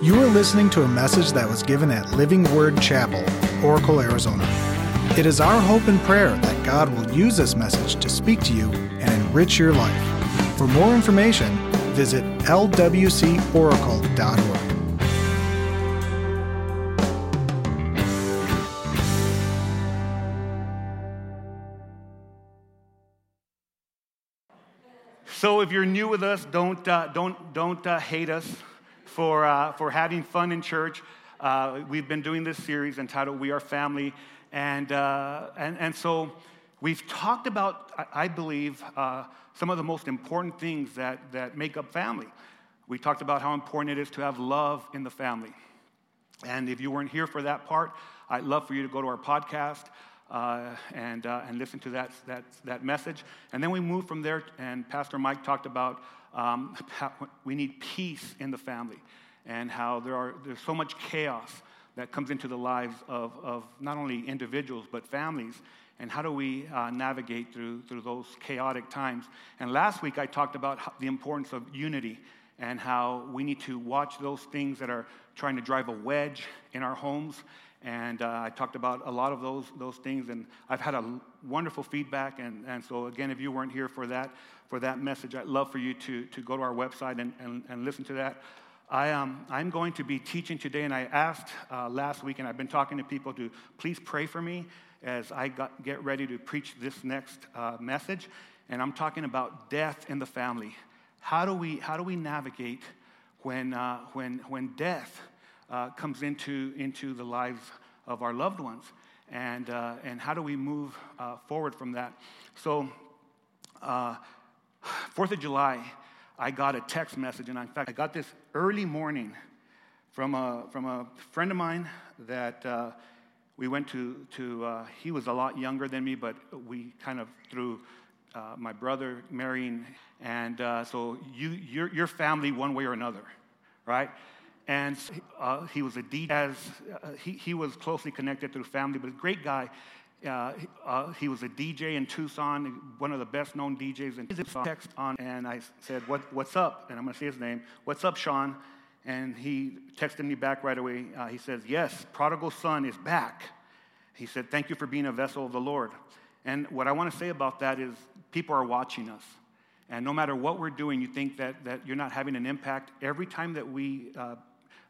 You are listening to a message that was given at Living Word Chapel, Oracle, Arizona. It is our hope and prayer that God will use this message to speak to you and enrich your life. For more information, visit lwcoracle.org. So if you're new with us, don't, uh, don't, don't uh, hate us for, uh, for having fun in church. Uh, we've been doing this series entitled We Are Family. And, uh, and, and so we've talked about, I believe, uh, some of the most important things that, that make up family. We talked about how important it is to have love in the family. And if you weren't here for that part, I'd love for you to go to our podcast uh, and, uh, and listen to that, that, that message. And then we moved from there, and Pastor Mike talked about um, we need peace in the family and how there are, there's so much chaos that comes into the lives of, of not only individuals but families and how do we uh, navigate through, through those chaotic times and last week i talked about the importance of unity and how we need to watch those things that are trying to drive a wedge in our homes and uh, I talked about a lot of those, those things, and I've had a wonderful feedback. And, and so, again, if you weren't here for that, for that message, I'd love for you to, to go to our website and, and, and listen to that. I, um, I'm going to be teaching today, and I asked uh, last week, and I've been talking to people to please pray for me as I got, get ready to preach this next uh, message. And I'm talking about death in the family. How do we, how do we navigate when, uh, when, when death uh, comes into, into the lives of our loved ones. And, uh, and how do we move uh, forward from that? So, Fourth of July, I got a text message, and in fact, I got this early morning from a, from a friend of mine that uh, we went to, to uh, he was a lot younger than me, but we kind of through uh, my brother marrying, and uh, so you, your, your family one way or another, right? And uh, he was a DJ. As, uh, he, he was closely connected through family, but a great guy. Uh, uh, he was a DJ in Tucson, one of the best known DJs in Tucson. Text on, and I said, what, What's up? And I'm going to say his name. What's up, Sean? And he texted me back right away. Uh, he says, Yes, prodigal son is back. He said, Thank you for being a vessel of the Lord. And what I want to say about that is people are watching us. And no matter what we're doing, you think that, that you're not having an impact. Every time that we uh,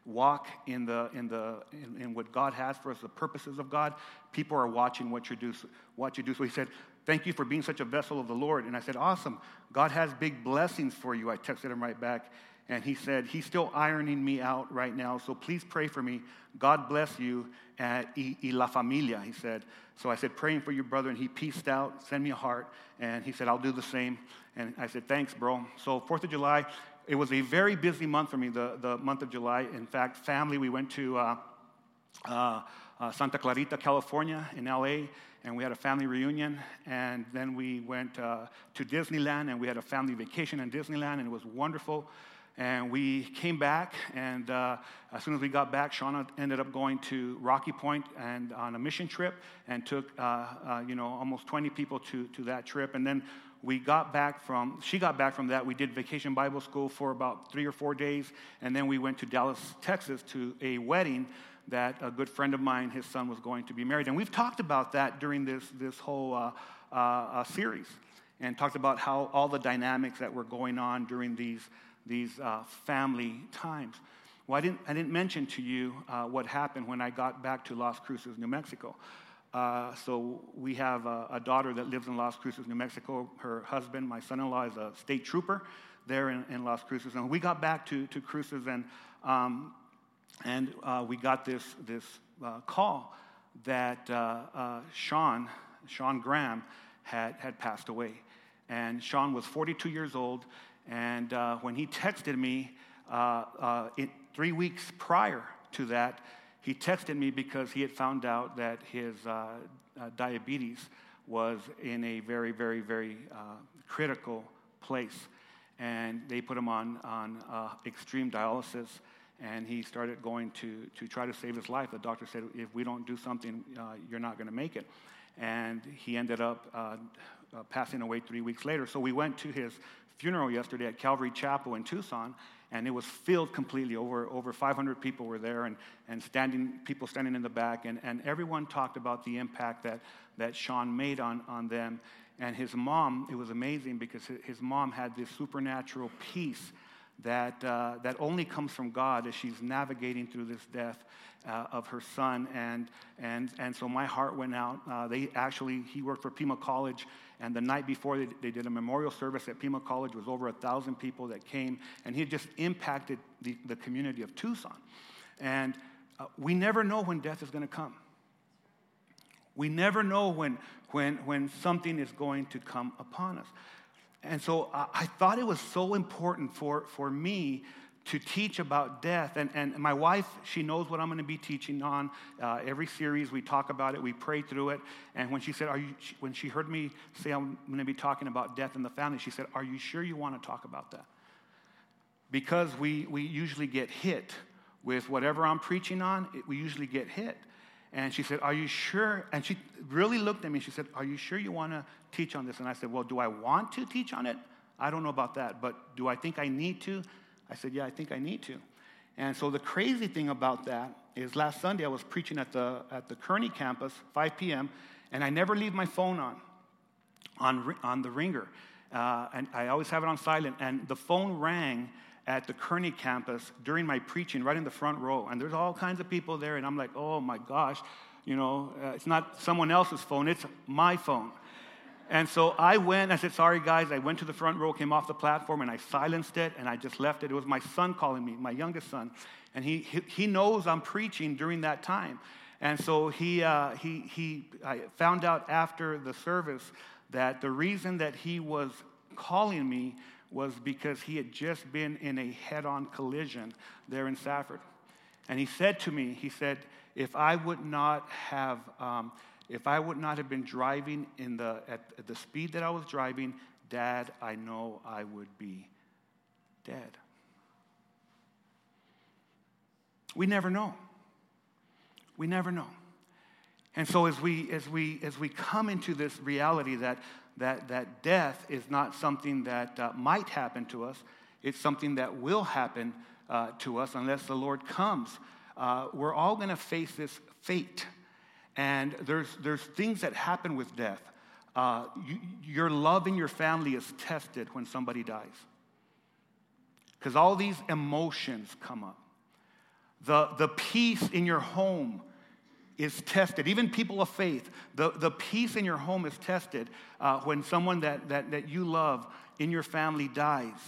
walk in, the, in, the, in, in, what God has for us, the purposes of God, people are watching what you do. What you do. So he said, Thank you for being such a vessel of the Lord. And I said, Awesome. God has big blessings for you. I texted him right back. And he said, He's still ironing me out right now. So please pray for me. God bless you y La Familia, he said. So I said, Praying for your brother. And he pieced out, send me a heart. And he said, I'll do the same. And I said, Thanks, bro. So 4th of July, it was a very busy month for me, the, the month of July. In fact, family, we went to uh, uh, uh, Santa Clarita, California, in LA, and we had a family reunion. And then we went uh, to Disneyland, and we had a family vacation in Disneyland, and it was wonderful. And we came back, and uh, as soon as we got back, Shauna ended up going to Rocky Point and on a mission trip, and took you know almost 20 people to, to that trip. And then we got back from, she got back from that. We did vacation Bible school for about three or four days. And then we went to Dallas, Texas to a wedding that a good friend of mine, his son, was going to be married. And we've talked about that during this, this whole uh, uh, uh, series and talked about how all the dynamics that were going on during these, these uh, family times. Well, I didn't, I didn't mention to you uh, what happened when I got back to Las Cruces, New Mexico. Uh, so we have a, a, daughter that lives in Las Cruces, New Mexico. Her husband, my son-in-law, is a state trooper there in, in Las Cruces. And we got back to, to Cruces, and, um, and uh, we got this, this uh, call that uh, uh, Sean, Sean Graham, had, had passed away. And Sean was 42 years old, and when he texted me it, three weeks prior to that, he texted me because he had found out that his uh, uh, diabetes was in a very, very, very uh, critical place. And they put him on, on uh, extreme dialysis, and he started going to, to try to save his life. The doctor said, if we don't do something, uh, you're not going to make it. And he ended up uh, passing away three weeks later. So we went to his funeral yesterday at Calvary Chapel in Tucson, and it was filled completely. Over, over 500 people were there, and, and standing, people standing in the back, and, and everyone talked about the impact that, that Sean made on, on them. And his mom, it was amazing because his mom had this supernatural peace that, uh, that only comes from God as she's navigating through this death uh, of her son. And, and, and so my heart went out. Uh, they actually, he worked for Pima College, and the night before they, they did a memorial service at Pima College was over a thousand people that came, and he just impacted the, the community of Tucson. And uh, we never know when death is going to come. We never know when, when, when something is going to come upon us. And so I, I thought it was so important for, for me to teach about death. And, and my wife, she knows what I'm going to be teaching on. Uh, every series, we talk about it, we pray through it. And when she said, Are you, when she heard me say I'm going to be talking about death in the family, she said, Are you sure you want to talk about that? Because we, we usually get hit with whatever I'm preaching on, it, we usually get hit. And she said, Are you sure? And she really looked at me. She said, Are you sure you want to teach on this? And I said, Well, do I want to teach on it? I don't know about that, but do I think I need to? I said, Yeah, I think I need to. And so the crazy thing about that is last Sunday I was preaching at the, at the Kearny campus, 5 p.m., and I never leave my phone on, on, on the ringer. Uh, and I always have it on silent. And the phone rang at the Kearny campus during my preaching, right in the front row. And there's all kinds of people there, and I'm like, oh my gosh, you know, uh, it's not someone else's phone, it's my phone. And so I went, I said, sorry guys, I went to the front row, came off the platform, and I silenced it, and I just left it. It was my son calling me, my youngest son. And he, he, he knows I'm preaching during that time. And so he, uh, he, he I found out after the service that the reason that he was calling me was because he had just been in a head on collision there in Safford. And he said to me, he said, if I would not have, um, if I would not have been driving in the, at, at the speed that I was driving, Dad, I know I would be dead. We never know. We never know. And so as we as we as we come into this reality that that, that death is not something that uh, might happen to us, it's something that will happen uh, to us unless the Lord comes. Uh, we're all going to face this fate. And there's, there's things that happen with death. Uh, you, your love in your family is tested when somebody dies. Because all these emotions come up. The, the peace in your home is tested. Even people of faith, the, the peace in your home is tested uh, when someone that, that, that you love in your family dies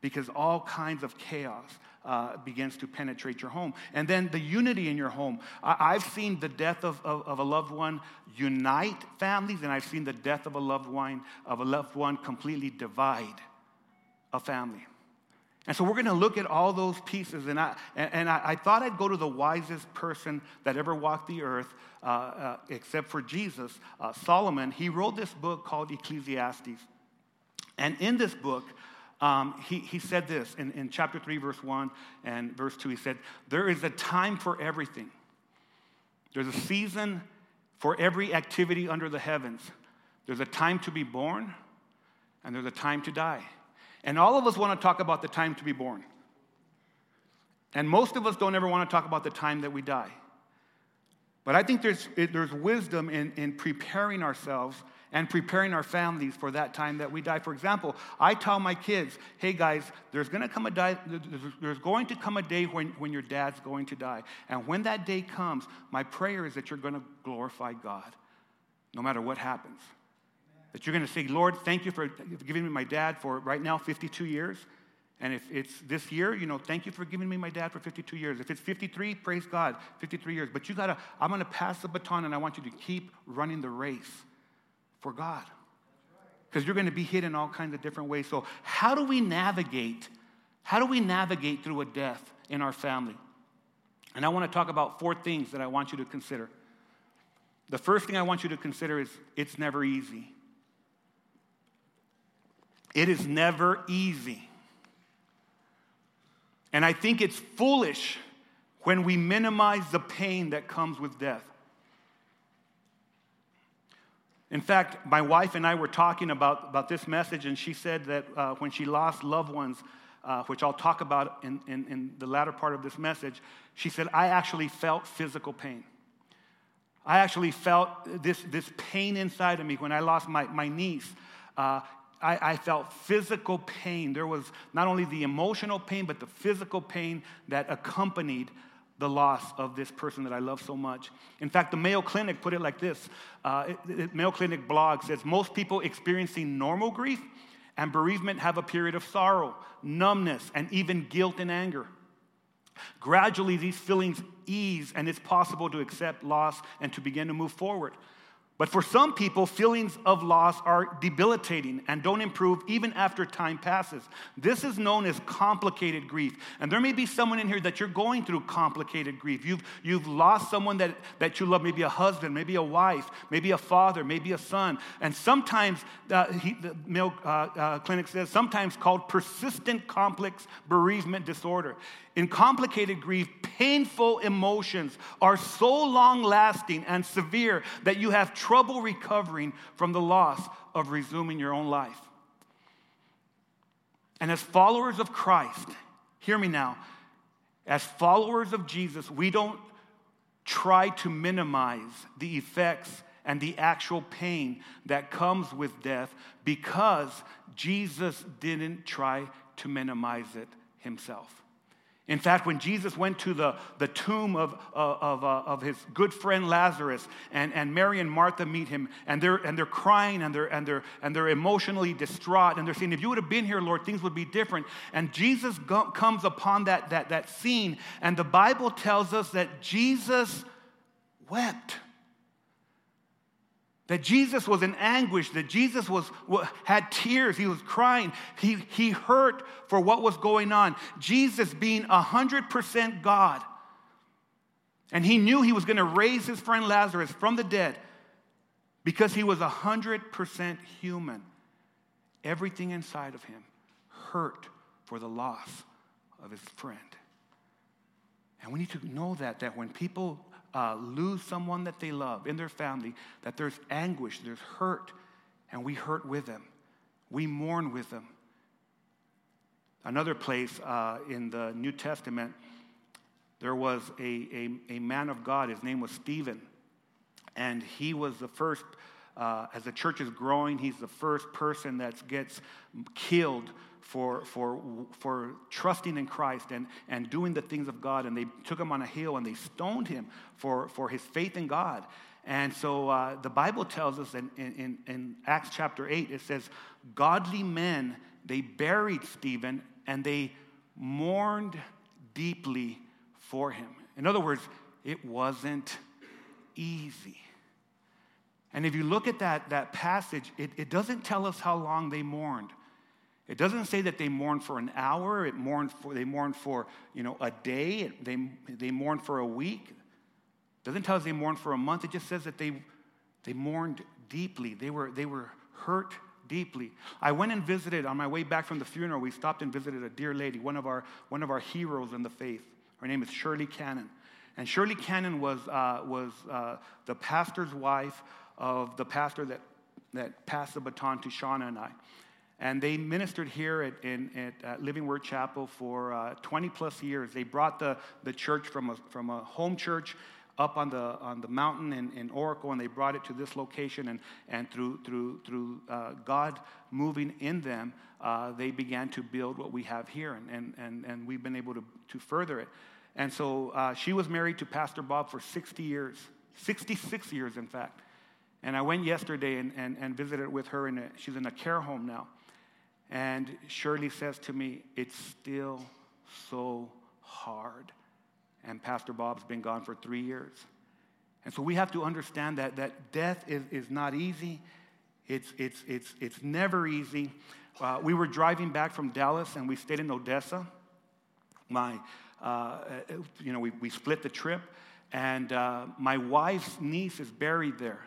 because all kinds of chaos uh, begins to penetrate your home. And then the unity in your home. I, have seen the death of, of, of, a loved one unite families, and I've seen the death of a loved one, of a loved one completely divide a family. And so we're going to look at all those pieces. And I, and I, I, thought I'd go to the wisest person that ever walked the earth, uh, uh, except for Jesus, uh, Solomon. He wrote this book called Ecclesiastes. And in this book, um, he, he said this in, in chapter 3, verse 1 and verse 2. He said, There is a time for everything, there's a season for every activity under the heavens. There's a time to be born, and there's a time to die. And all of us want to talk about the time to be born. And most of us don't ever want to talk about the time that we die. But I think there's, there's wisdom in, in preparing ourselves and preparing our families for that time that we die. For example, I tell my kids, hey guys, there's going to come a day, there's going to come a day when, when your dad's going to die. And when that day comes, my prayer is that you're going to glorify God, no matter what happens. That you're going to say, Lord, thank you for giving me my dad for right now 52 years. And if it's this year, you know, thank you for giving me my dad for 52 years. If it's 53, praise God, 53 years. But you got to, I'm going to pass the baton and I want you to keep running the race for God. Because you're going to be hit in all kinds of different ways. So, how do we navigate? How do we navigate through a death in our family? And I want to talk about four things that I want you to consider. The first thing I want you to consider is it's never easy. It is never easy. And I think it's foolish when we minimize the pain that comes with death. In fact, my wife and I were talking about, about this message, and she said that uh, when she lost loved ones, uh, which I'll talk about in, in, in the latter part of this message, she said, I actually felt physical pain. I actually felt this, this pain inside of me when I lost my, my niece. Uh, I, I, felt physical pain. There was not only the emotional pain, but the physical pain that accompanied the loss of this person that I love so much. In fact, the Mayo Clinic put it like this uh, it, it, Mayo Clinic blog says most people experiencing normal grief and bereavement have a period of sorrow, numbness, and even guilt and anger. Gradually, these feelings ease, and it's possible to accept loss and to begin to move forward. But for some people, feelings of loss are debilitating and don't improve even after time passes. This is known as complicated grief. And there may be someone in here that you're going through complicated grief. You've, you've lost someone that, that you love, maybe a husband, maybe a wife, maybe a father, maybe a son. And sometimes, uh, he, the Mayo uh, uh, Clinic says, sometimes called persistent complex bereavement disorder. In complicated grief, painful emotions are so long lasting and severe that you have trouble recovering from the loss of resuming your own life. And as followers of Christ, hear me now, as followers of Jesus, we don't try to minimize the effects and the actual pain that comes with death because Jesus didn't try to minimize it himself. In fact, when Jesus went to the, the tomb of, of, uh, of his good friend Lazarus, and, and Mary and Martha meet him, and they're, and they're crying and they're, and, they're, and they're emotionally distraught, and they're saying, If you would have been here, Lord, things would be different. And Jesus go- comes upon that, that, that scene, and the Bible tells us that Jesus wept. That Jesus was in anguish, that Jesus was, had tears, he was crying, he, he hurt for what was going on. Jesus being 100% God. And he knew he was going to raise his friend Lazarus from the dead because he was 100% human. Everything inside of him hurt for the loss of his friend. And we need to know that, that when people uh, lose someone that they love in their family, that there's anguish, there's hurt, and we hurt with them. We mourn with them. Another place uh, in the New Testament, there was a, a, a, man of God. His name was Stephen. And he was the first, uh, as the church is growing, he's the first person that gets killed for, for, for trusting in Christ and, and doing the things of God. And they took him on a hill and they stoned him for, for his faith in God. And so uh, the Bible tells us in, in, in Acts chapter 8, it says, Godly men, they buried Stephen and they mourned deeply for him. In other words, it wasn't easy. And if you look at that, that passage, it, it doesn't tell us how long they mourned. It doesn't say that they mourn for an hour, it mourned for, they mourn for you know, a day, they, they mourn for a week. It doesn't tell us they mourn for a month, it just says that they, they mourned deeply. They were, they were hurt deeply. I went and visited, on my way back from the funeral, we stopped and visited a dear lady, one of our, one of our heroes in the faith. Her name is Shirley Cannon. And Shirley Cannon was, uh, was uh, the pastor's wife of the pastor that, that passed the baton to Shauna and I. And they ministered here at, in, at uh, Living Word Chapel for uh, 20 plus years. They brought the, the church from a, from a home church up on the, on the mountain in, in Oracle, and they brought it to this location. And, and through, through, through uh, God moving in them, uh, they began to build what we have here, and, and, and, and we've been able to, to further it. And so uh, she was married to Pastor Bob for 60 years, 66 years, in fact. And I went yesterday and, and, and visited with her, and she's in a care home now. And Shirley says to me, It's still so hard. And Pastor Bob's been gone for three years. And so we have to understand that, that death is, is not easy. It's, it's, it's, it's never easy. Uh, we were driving back from Dallas and we stayed in Odessa. My, uh, you know, we, we split the trip. And uh, my wife's niece is buried there.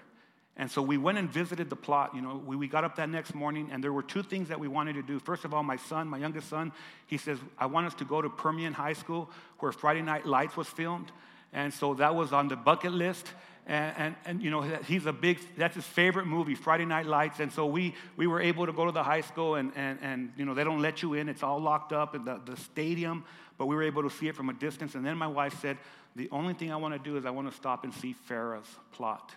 And so we went and visited the plot. You know, we, we got up that next morning, and there were two things that we wanted to do. First of all, my son, my youngest son, he says, I want us to go to Permian High School where Friday Night Lights was filmed. And so that was on the bucket list. And, and, and, you know, he's a big, that's his favorite movie, Friday Night Lights. And so we, we were able to go to the high school and, and, and you know, they don't let you in. It's all locked up in the, the stadium, but we were able to see it from a distance. And then my wife said, the only thing I want to do is I want to stop and see Farah's plot.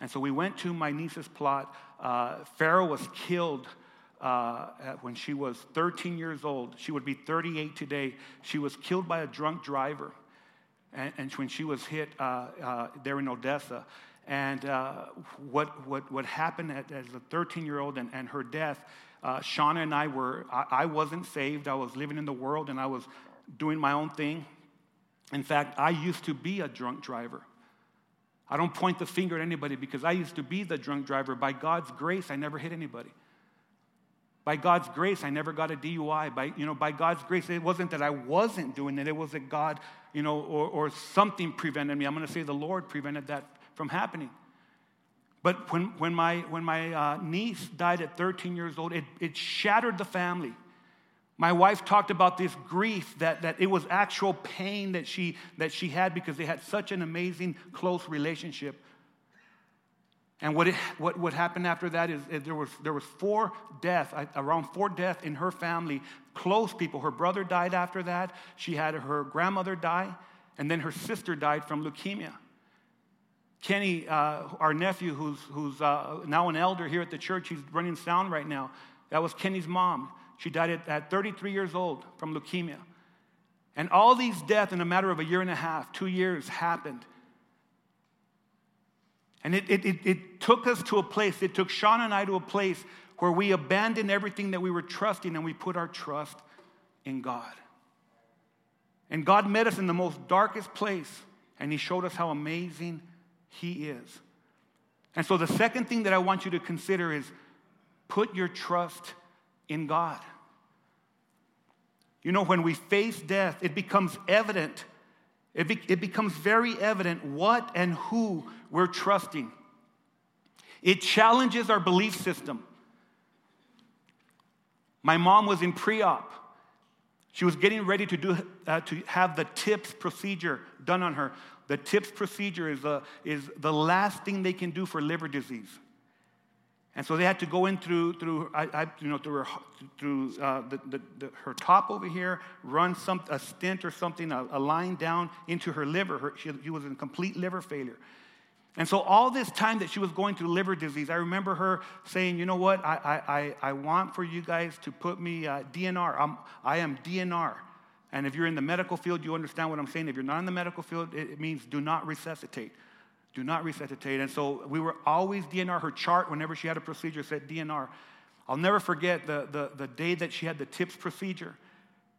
And so we went to my niece's plot. Uh, Farah was killed uh, when she was 13 years old. She would be 38 today. She was killed by a drunk driver and, and when she was hit uh, uh, there in Odessa. And uh, what, what, what happened as a 13 year old and, and her death, uh, Shauna and I were, I, I wasn't saved. I was living in the world and I was doing my own thing. In fact, I used to be a drunk driver. I don't point the finger at anybody because I used to be the drunk driver. By God's grace, I never hit anybody. By God's grace, I never got a DUI. By, you know, by God's grace, it wasn't that I wasn't doing it, it was that God, you know, or, or something prevented me. I'm going to say the Lord prevented that from happening. But when, when my, when my uh, niece died at 13 years old, it, it shattered the family. My wife talked about this grief, that, that it was actual pain that she, that she had because they had such an amazing, close relationship. And what, it, what, what happened after that is, there, was, there was four deaths, around four deaths in her family, close people. Her brother died after that. She had her grandmother die, and then her sister died from leukemia. Kenny, uh, our nephew, who's, who's uh, now an elder here at the church, he's running sound right now. That was Kenny's mom. She died at, at 33 years old from leukemia. And all these deaths in a matter of a year and a half, two years, happened. And it, it, it, it took us to a place, it took Sean and I to a place where we abandoned everything that we were trusting and we put our trust in God. And God met us in the most darkest place and He showed us how amazing He is. And so the second thing that I want you to consider is put your trust in God. You know, when we face death, it becomes evident it, be, it becomes very evident what and who we're trusting. It challenges our belief system. My mom was in pre op. She was getting ready to, do, uh, to have the TIPS procedure done on her. The TIPS procedure is, uh, is the last thing they can do for liver disease. And so they had to go in through, through I, I you know, through, her, through uh, the, the, the, her top over here, run some, a stent or something, a, a line down into her liver. Her, she, she, was in complete liver failure. And so all this time that she was going through liver disease, I remember her saying, you know what, I, I, I want for you guys to put me uh, DNR. I'm, I am DNR. And if you're in the medical field, you understand what I'm saying. If you're not in the medical field, it, it means do not resuscitate. Do not resuscitate. And so we were always DNR. Her chart, whenever she had a procedure, said DNR. I'll never forget the, the, the day that she had the TIPS procedure.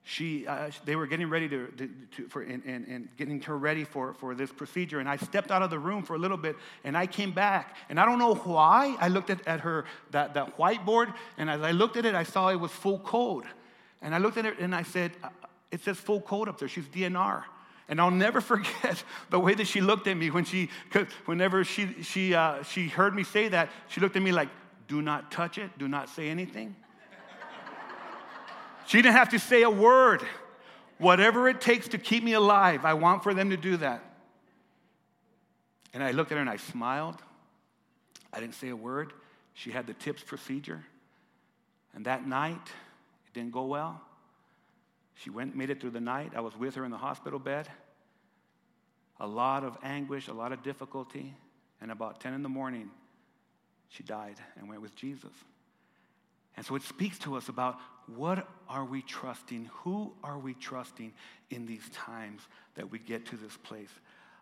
She, uh, they were getting ready to, to, to for, and, and, and, getting her ready for, for this procedure. And I stepped out of the room for a little bit and I came back. And I don't know why. I looked at, at her, that, that whiteboard, and as I looked at it, I saw it was full code. And I looked at it and I said, uh, It says full code up there. She's DNR. And I'll never forget the way that she looked at me when she, whenever she, she, uh, she heard me say that, she looked at me like, do not touch it, do not say anything. she didn't have to say a word. Whatever it takes to keep me alive, I want for them to do that. And I looked at her and I smiled. I didn't say a word. She had the TIPS procedure. And that night, it didn't go well. She went, made it through the night. I was with her in the hospital bed. A lot of anguish, a lot of difficulty. And about 10 in the morning, she died and went with Jesus. And so it speaks to us about what are we trusting? Who are we trusting in these times that we get to this place?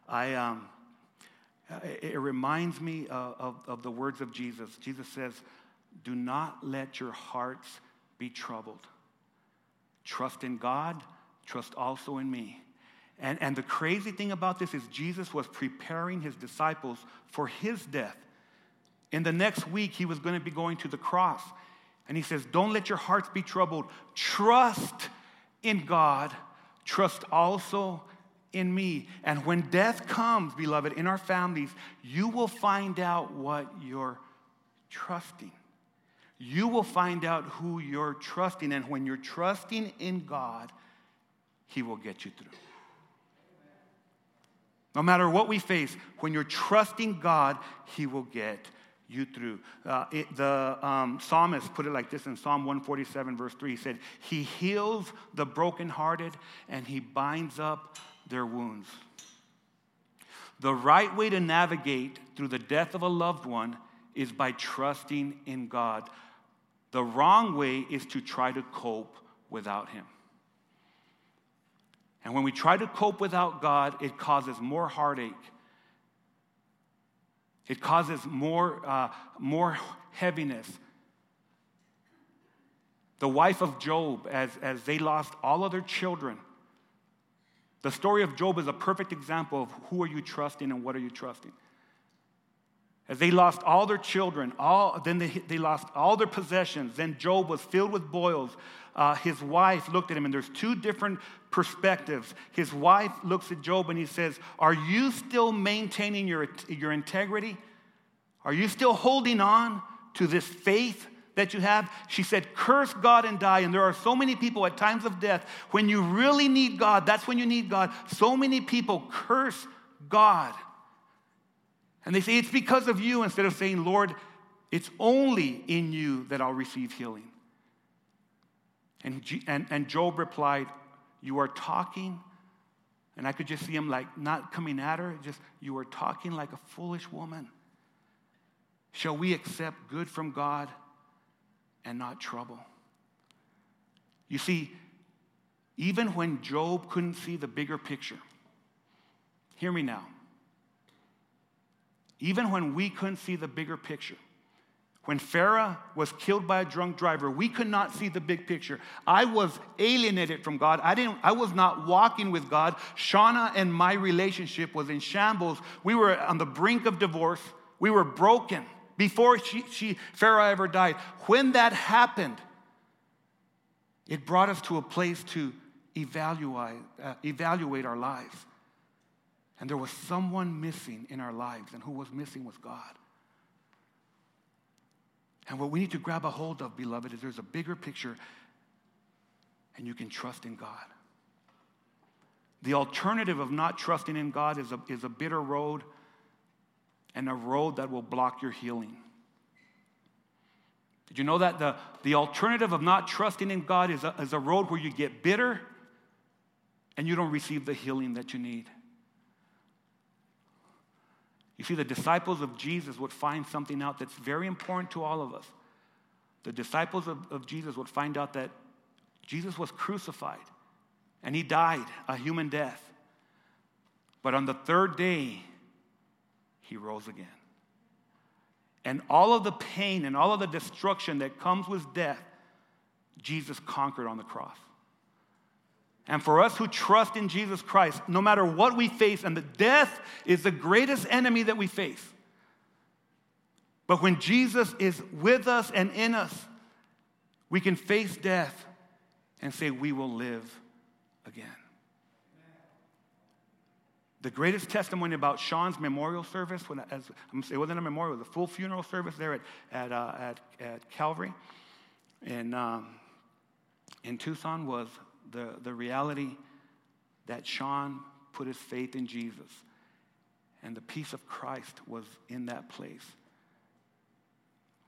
I, um, it reminds me of, of, of the words of Jesus. Jesus says, Do not let your hearts be troubled. Trust in God, trust also in me. And, and the crazy thing about this is, Jesus was preparing his disciples for his death. In the next week, he was going to be going to the cross. And he says, Don't let your hearts be troubled. Trust in God, trust also in me. And when death comes, beloved, in our families, you will find out what you're trusting you will find out who you're trusting. And when you're trusting in God, He will get you through. No matter what we face, when you're trusting God, He will get you through. Uh, it, the um, psalmist put it like this in Psalm 147, verse 3. He said, He heals the brokenhearted and He binds up their wounds. The right way to navigate through the death of a loved one is by trusting in God. The wrong way is to try to cope without Him. And when we try to cope without God, it causes more heartache. It causes more, uh, more heaviness. The wife of Job, as, as they lost all of their children, the story of Job is a perfect example of who are you trusting and what are you trusting. As they lost all their children, all, then they, they lost all their possessions. Then Job was filled with boils. Uh, his wife looked at him, and there's two different perspectives. His wife looks at Job and he says, Are you still maintaining your, your integrity? Are you still holding on to this faith that you have? She said, Curse God and die. And there are so many people at times of death, when you really need God, that's when you need God. So many people curse God. And they say, It's because of you, instead of saying, Lord, it's only in you that I'll receive healing. And, and, and Job replied, You are talking, and I could just see him like not coming at her, just, You are talking like a foolish woman. Shall we accept good from God and not trouble? You see, even when Job couldn't see the bigger picture, hear me now. Even when we couldn't see the bigger picture, when Farah was killed by a drunk driver, we could not see the big picture. I was alienated from God. I, didn't, I was not walking with God. Shauna and my relationship was in shambles. We were on the brink of divorce. We were broken before she, she, Farah ever died. When that happened, it brought us to a place to evaluate, uh, evaluate our lives. And there was someone missing in our lives, and who was missing was God. And what we need to grab a hold of, beloved, is there's a bigger picture, and you can trust in God. The alternative of not trusting in God is a, is a bitter road and a road that will block your healing. Did you know that the, the alternative of not trusting in God is a, is a road where you get bitter and you don't receive the healing that you need? You see, the disciples of Jesus would find something out that's very important to all of us. The disciples of, of Jesus would find out that Jesus was crucified and he died a human death. But on the third day, he rose again. And all of the pain and all of the destruction that comes with death, Jesus conquered on the cross. And for us who trust in Jesus Christ, no matter what we face, and the death is the greatest enemy that we face. But when Jesus is with us and in us, we can face death and say, We will live again. The greatest testimony about Sean's memorial service, when, as, it wasn't a memorial, it was a full funeral service there at, at, uh, at, at Calvary in, um, in Tucson, was the, the reality that Sean put his faith in Jesus and the peace of Christ was in that place.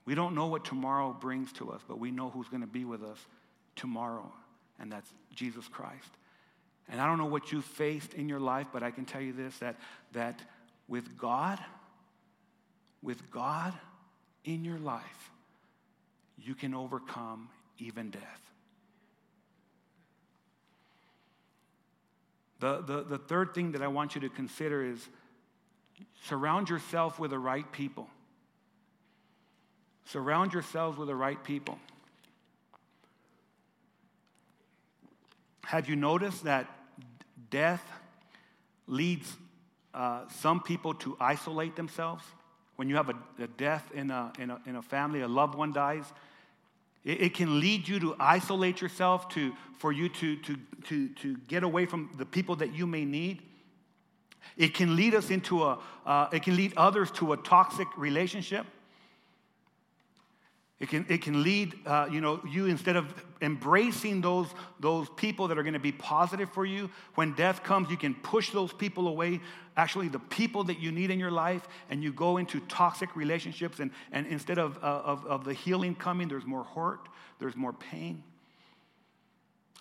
We don't know what tomorrow brings to us, but we know who's going to be with us tomorrow, and that's Jesus Christ. And I don't know what you faced in your life, but I can tell you this that, that with God, with God in your life, you can overcome even death. The, the, the third thing that I want you to consider is surround yourself with the right people. Surround yourselves with the right people. Have you noticed that death leads uh, some people to isolate themselves? When you have a, a death in a, in, a, in a family, a loved one dies, it, it can lead you to isolate yourself, to, for you to, to, to, to get away from the people that you may need. It can lead us into a, uh, it can lead others to a toxic relationship. It can, it can lead, uh, you know, you instead of embracing those, those people that are going to be positive for you, when death comes, you can push those people away, actually the people that you need in your life, and you go into toxic relationships. And, and instead of, uh, of, of the healing coming, there's more hurt, there's more pain.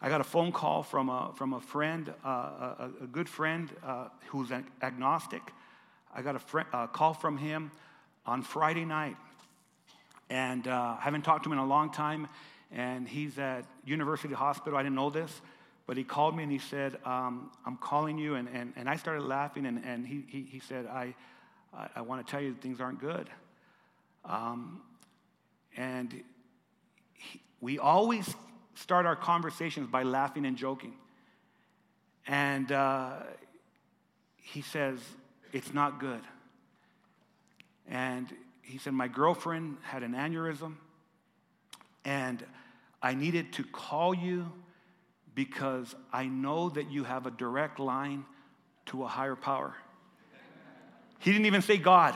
I got a phone call from a, from a friend, uh, a, a, good friend uh, who's agnostic. I got a friend, call from him on Friday night and uh, haven't talked to him in a long time. And he's at University Hospital. I didn't know this, but he called me and he said, um, I'm calling you. And, and, and I started laughing. And, and he, he, he said, I, I, I want to tell you things aren't good. Um, and he, we always start our conversations by laughing and joking. And uh, he says, It's not good. And he said, My girlfriend had an aneurysm, and I needed to call you because I know that you have a direct line to a higher power. He didn't even say God.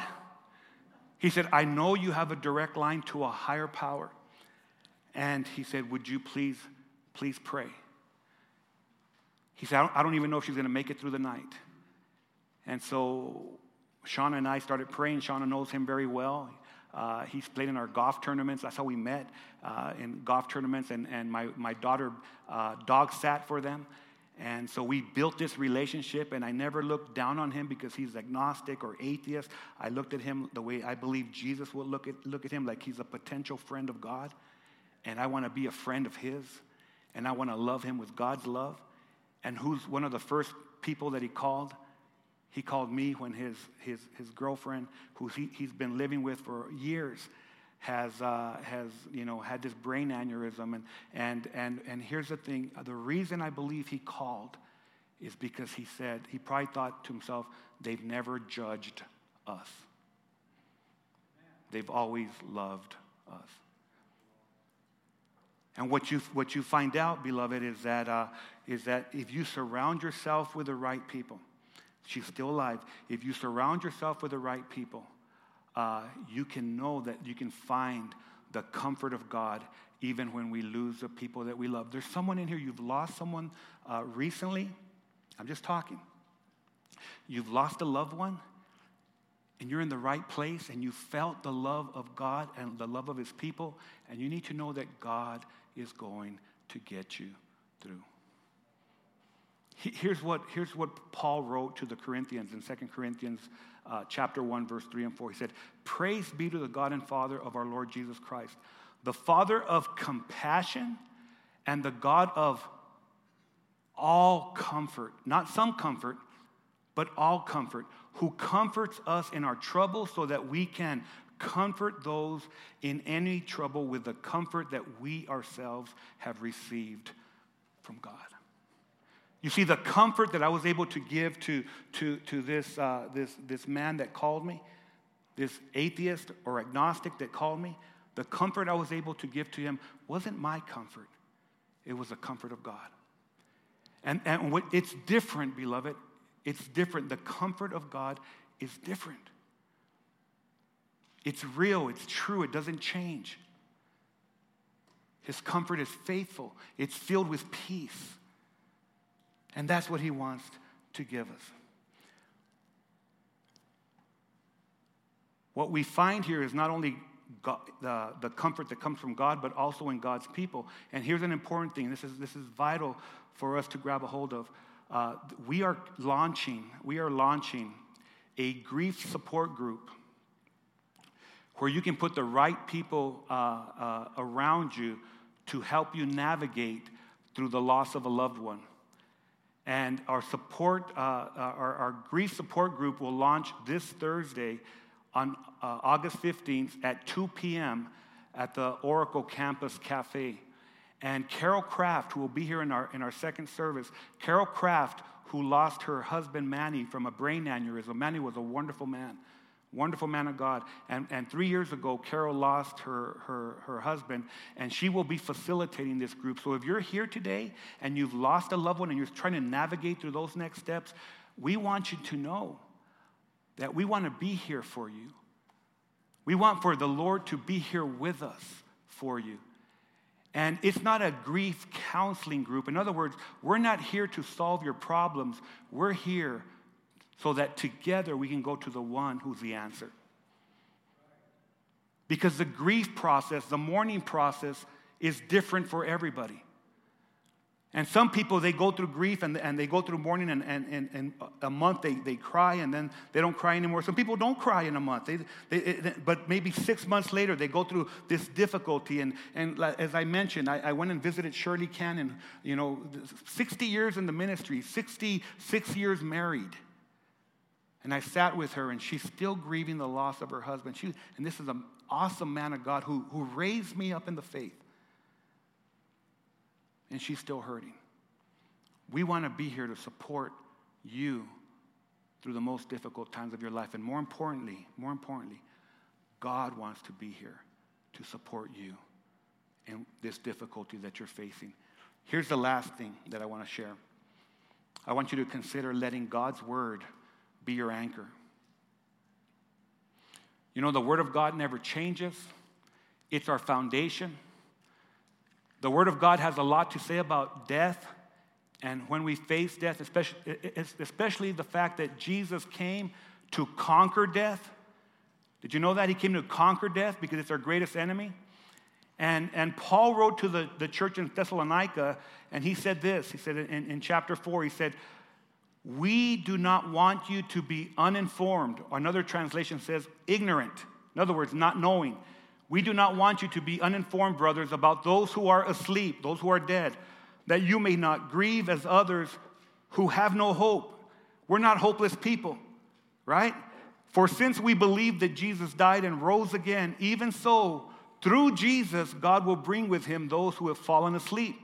He said, I know you have a direct line to a higher power. And he said, Would you please, please pray? He said, I don't, I don't even know if she's going to make it through the night. And so Shauna and I started praying. Shauna knows him very well. Uh, he's played in our golf tournaments. That's how we met uh, in golf tournaments. And, and my, my daughter uh, dog sat for them. And so we built this relationship, and I never looked down on him because he's agnostic or atheist. I looked at him the way I believe Jesus would look at, look at him, like he's a potential friend of God. And I want to be a friend of his, and I want to love him with God's love. And who's one of the first people that he called? He called me when his, his, his girlfriend, who he, he's been living with for years, has, uh, has you know, had this brain aneurysm. And, and, and, and here's the thing the reason I believe he called is because he said, he probably thought to himself, they've never judged us. They've always loved us. And what you, what you find out, beloved, is that, uh, is that if you surround yourself with the right people, She's still alive. If you surround yourself with the right people, uh, you can know that you can find the comfort of God even when we lose the people that we love. There's someone in here, you've lost someone uh, recently. I'm just talking. You've lost a loved one, and you're in the right place, and you felt the love of God and the love of His people, and you need to know that God is going to get you through. Here's what, here's what Paul wrote to the Corinthians in 2 Corinthians uh, chapter 1, verse 3 and 4. He said, Praise be to the God and Father of our Lord Jesus Christ, the Father of compassion and the God of all comfort, not some comfort, but all comfort, who comforts us in our trouble so that we can comfort those in any trouble with the comfort that we ourselves have received from God. You see, the comfort that I was able to give to, to, to this, uh, this, this man that called me, this atheist or agnostic that called me, the comfort I was able to give to him wasn't my comfort, it was the comfort of God. And, and what, it's different, beloved. It's different. The comfort of God is different. It's real, it's true, it doesn't change. His comfort is faithful, it's filled with peace. And that's what he wants to give us. What we find here is not only God, the, the comfort that comes from God, but also in God's people. And here's an important thing this is, this is vital for us to grab a hold of. Uh, we are launching, we are launching a grief support group where you can put the right people uh, uh, around you to help you navigate through the loss of a loved one. And our support, uh, uh, our, our, grief support group will launch this Thursday on uh, August 15th at 2 p.m. at the Oracle Campus Cafe. And Carol Kraft, who will be here in our, in our second service, Carol Kraft, who lost her husband Manny from a brain aneurysm. Manny was a wonderful man. Wonderful man of God. And, and three years ago, Carol lost her, her, her husband, and she will be facilitating this group. So if you're here today and you've lost a loved one and you're trying to navigate through those next steps, we want you to know that we want to be here for you. We want for the Lord to be here with us for you. And it's not a grief counseling group. In other words, we're not here to solve your problems. We're here so that together we can go to the one who's the answer. Because the grief process, the mourning process, is different for everybody. And some people, they go through grief and, and they go through mourning, and, and, and, and a month they, they cry and then they don't cry anymore. Some people don't cry in a month, they, they, but maybe six months later they go through this difficulty. And, and as I mentioned, I, I went and visited Shirley Cannon, you know, 60 years in the ministry, 66 years married. And I sat with her, and she's still grieving the loss of her husband. She, and this is an awesome man of God who, who raised me up in the faith and she's still hurting. We want to be here to support you through the most difficult times of your life. And more importantly, more importantly, God wants to be here to support you in this difficulty that you're facing. Here's the last thing that I want to share. I want you to consider letting God's word be your anchor. You know, the word of God never changes, it's our foundation. The Word of God has a lot to say about death. And when we face death, especially, especially the fact that Jesus came to conquer death. Did you know that? He came to conquer death because it's our greatest enemy. And, and Paul wrote to the, the church in Thessalonica, and he said this. He said in, in chapter 4, he said, We do not want you to be uninformed. Another translation says ignorant. In other words, not knowing. We do not want you to be uninformed, brothers, about those who are asleep, those who are dead, that you may not grieve as others who have no hope. We're not hopeless people, right? For since we believe that Jesus died and rose again, even so, through Jesus, God will bring with him those who have fallen asleep.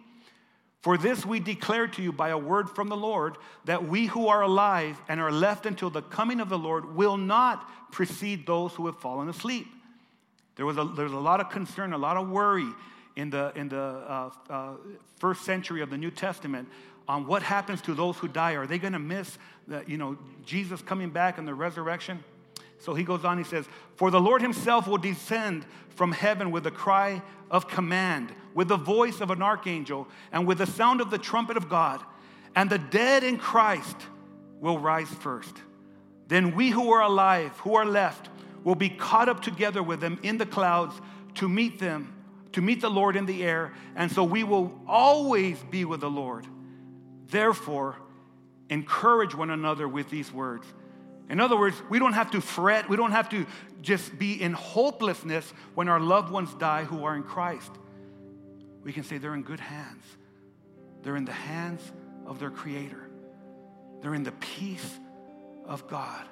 For this we declare to you by a word from the Lord that we who are alive and are left until the coming of the Lord will not precede those who have fallen asleep. There was a, there was a lot of concern, a lot of worry in the, in the uh, uh, first century of the New Testament on what happens to those who die. Are they going to miss the, you know, Jesus coming back and the resurrection? So he goes on, he says, For the Lord himself will descend from heaven with a cry of command, with the voice of an archangel, and with the sound of the trumpet of God. And the dead in Christ will rise first. Then we who are alive, who are left, will be caught up together with them in the clouds to meet them, to meet the Lord in the air. And so we will always be with the Lord. Therefore, encourage one another with these words. In other words, we don't have to fret, we don't have to just be in hopelessness when our loved ones die who are in Christ. We can say they're in good hands. They're in the hands of their Creator, they're in the peace of God.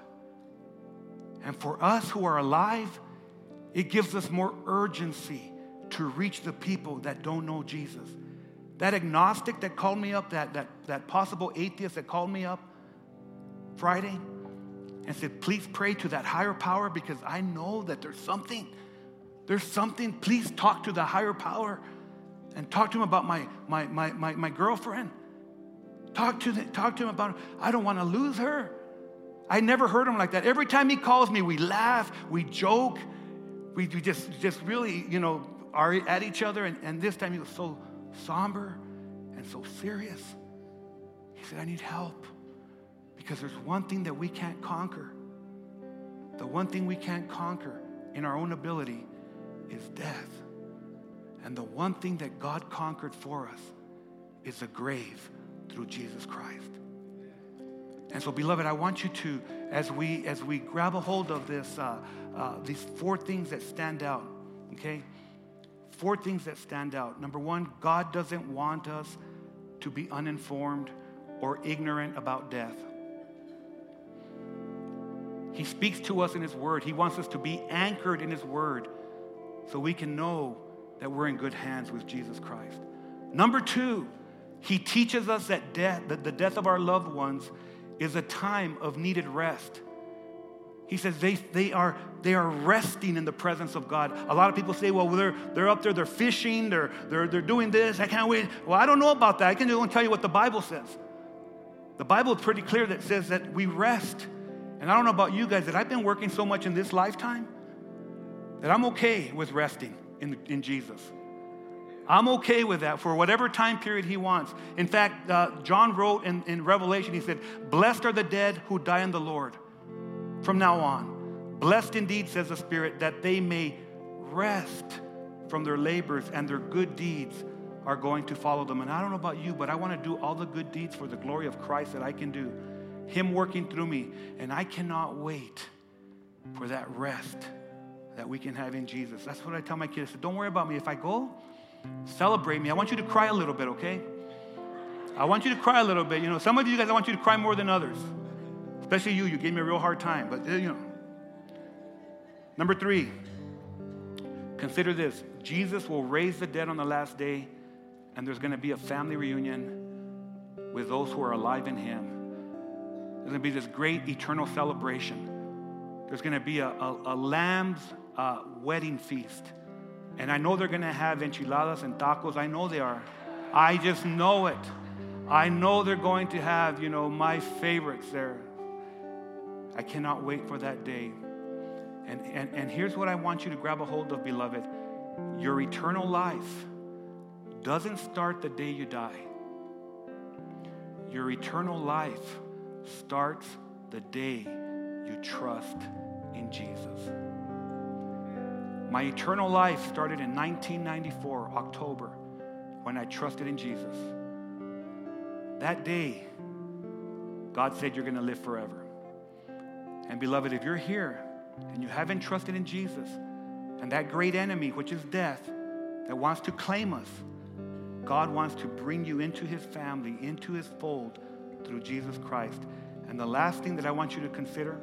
And for us who are alive, it gives us more urgency to reach the people that don't know Jesus. That agnostic that called me up, that, that, that possible atheist that called me up Friday and said, please pray to that higher power because I know that there's something. There's something. Please talk to the higher power and talk to him about my, my, my, my, my girlfriend. Talk to, the, talk to him about, I don't want to lose her. I never heard him like that. Every time he calls me, we laugh, we joke, we, we just, just really, you know, are at each other. And, and this time he was so somber and so serious. He said, I need help because there's one thing that we can't conquer. The one thing we can't conquer in our own ability is death. And the one thing that God conquered for us is the grave through Jesus Christ. And so, beloved, I want you to, as we as we grab a hold of this, uh, uh, these four things that stand out. Okay, four things that stand out. Number one, God doesn't want us to be uninformed or ignorant about death. He speaks to us in His Word. He wants us to be anchored in His Word so we can know that we're in good hands with Jesus Christ. Number two, He teaches us that death, that the death of our loved ones is a time of needed rest. He says they, they, are, they are resting in the presence of God. A lot of people say, well, they're, they're up there, they're fishing, they're, they're, they're doing this, I can't wait. Well, I don't know about that. I can only tell you what the Bible says. The Bible is pretty clear that says that we rest. And I don't know about you guys, that I've been working so much in this lifetime that I'm okay with resting in, in Jesus. I'm okay with that for whatever time period he wants. In fact, uh, John wrote in, in Revelation, he said, Blessed are the dead who die in the Lord from now on. Blessed indeed, says the Spirit, that they may rest from their labors and their good deeds are going to follow them. And I don't know about you, but I want to do all the good deeds for the glory of Christ that I can do. Him working through me. And I cannot wait for that rest that we can have in Jesus. That's what I tell my kids. Don't worry about me. If I go, celebrate me. I want you to cry a little bit, okay? I want you to cry a little bit. You know, some of you guys, I want you to cry more than others. Especially you. You gave me a real hard time. But, you know. Number three, consider this Jesus will raise the dead on the last day, and there's going to be a family reunion with those who are alive in Him. There's going to be this great eternal celebration. There's going to be a, a, a lamb's uh, wedding feast. And I know they're going to have enchiladas and tacos. I know they are. I just know it. I know they're going to have, you know, my favorites there. I cannot wait for that day. And, and, and here's what I want you to grab a hold of, beloved. Your eternal life doesn't start the day you die. Your eternal life starts the day you trust in Jesus. My eternal life started in 1994, October, when I trusted in Jesus. That day, God said, You're going to live forever. And beloved, if you're here and you haven't trusted in Jesus, and that great enemy, which is death, that wants to claim us, God wants to bring you into his family, into his fold through Jesus Christ. And the last thing that I want you to consider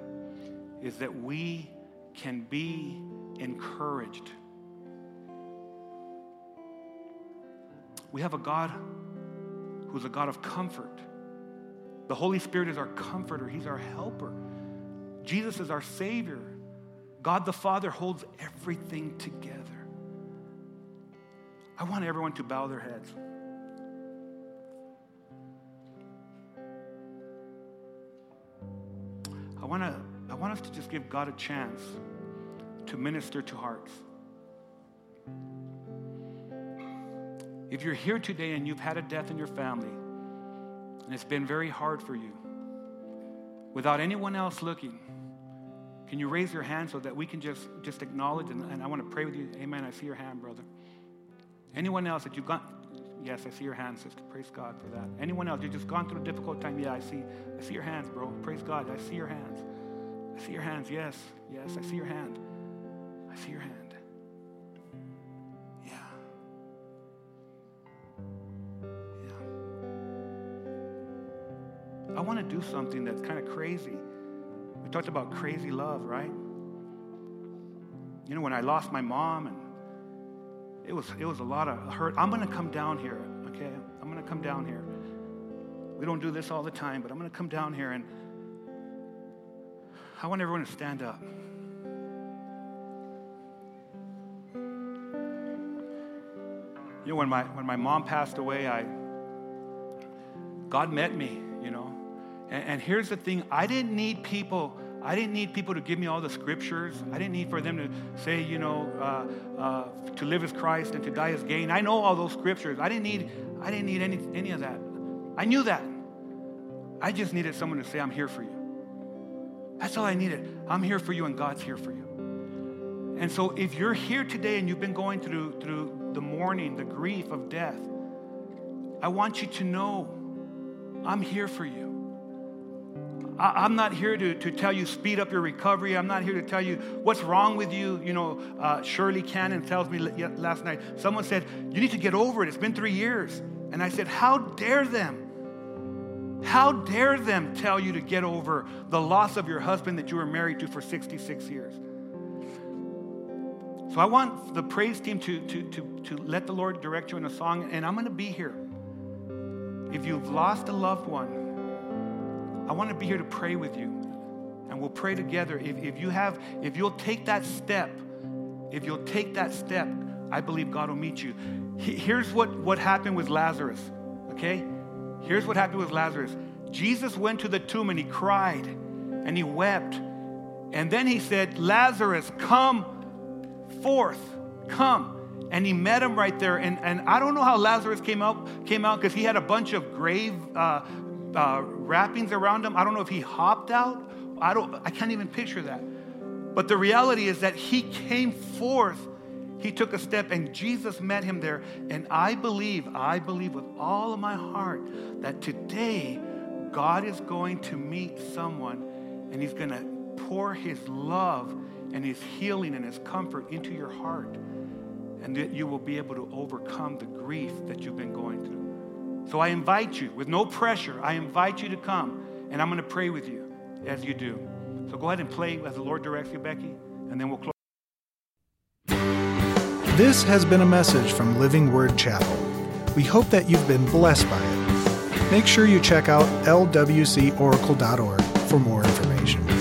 is that we can be encouraged. We have a God who's a God of comfort. The Holy Spirit is our comforter, He's our helper. Jesus is our Savior. God the Father holds everything together. I want everyone to bow their heads. I want to I want us to just give God a chance to minister to hearts. If you're here today and you've had a death in your family and it's been very hard for you, without anyone else looking, can you raise your hand so that we can just, just acknowledge and, and I want to pray with you? Amen. I see your hand, brother. Anyone else that you've gone, yes, I see your hand, sister. Praise God for that. Anyone else, you've just gone through a difficult time. Yeah, I see, I see your hands, bro. Praise God. I see your hands. I see your hands. Yes, yes, I see your hand. I see your hand. Yeah. Yeah. I want to do something that's kind of crazy. We talked about crazy love, right? You know, when I lost my mom and it was it was a lot of hurt. I'm gonna come down here, okay? I'm gonna come down here. We don't do this all the time, but I'm gonna come down here and I want everyone to stand up. You know, when my, when my mom passed away, I, God met me, you know. And, and here's the thing I didn't need people. I didn't need people to give me all the scriptures. I didn't need for them to say, you know, uh, uh, to live as Christ and to die as gain. I know all those scriptures. I didn't need, I didn't need any, any of that. I knew that. I just needed someone to say, I'm here for you. That's all I needed. I'm here for you and God's here for you. And so if you're here today and you've been going through, through the mourning, the grief of death, I want you to know I'm here for you. I, am not here to, to tell you speed up your recovery. I'm not here to tell you what's wrong with you. You know, uh, Shirley Cannon tells me last night, someone said, You need to get over it. It's been three years. And I said, How dare them? How dare them tell you to get over the loss of your husband that you were married to for 66 years? So I want the praise team to, to, to, to let the Lord direct you in a song, and I'm going to be here. If you've lost a loved one, I want to be here to pray with you. And we'll pray together. If, if you have, if you'll take that step, if you'll take that step, I believe God will meet you. Here's what, what happened with Lazarus, okay? Here's what happened with Lazarus Jesus went to the tomb and he cried and he wept. And then he said, Lazarus, come forth, come. and he met him right there. And, and I don't know how Lazarus came out came out because he had a bunch of grave uh, uh, wrappings around him. I don't know if he hopped out. I don't. I can't even picture that. But the reality is that he came forth. He took a step, and Jesus met him there. And I believe, I believe with all of my heart that today God is going to meet someone, and He's going to pour His love and His healing and His comfort into your heart and that you will be able to overcome the grief that you've been going through. So I invite you, with no pressure, I invite you to come, and I'm going to pray with you as you do. So go ahead and play as the Lord directs you, Becky, and then we'll close. This has been a message from Living Word Chapel. We hope that you've been blessed by it. Make sure you check out lwcoracle.org for more information.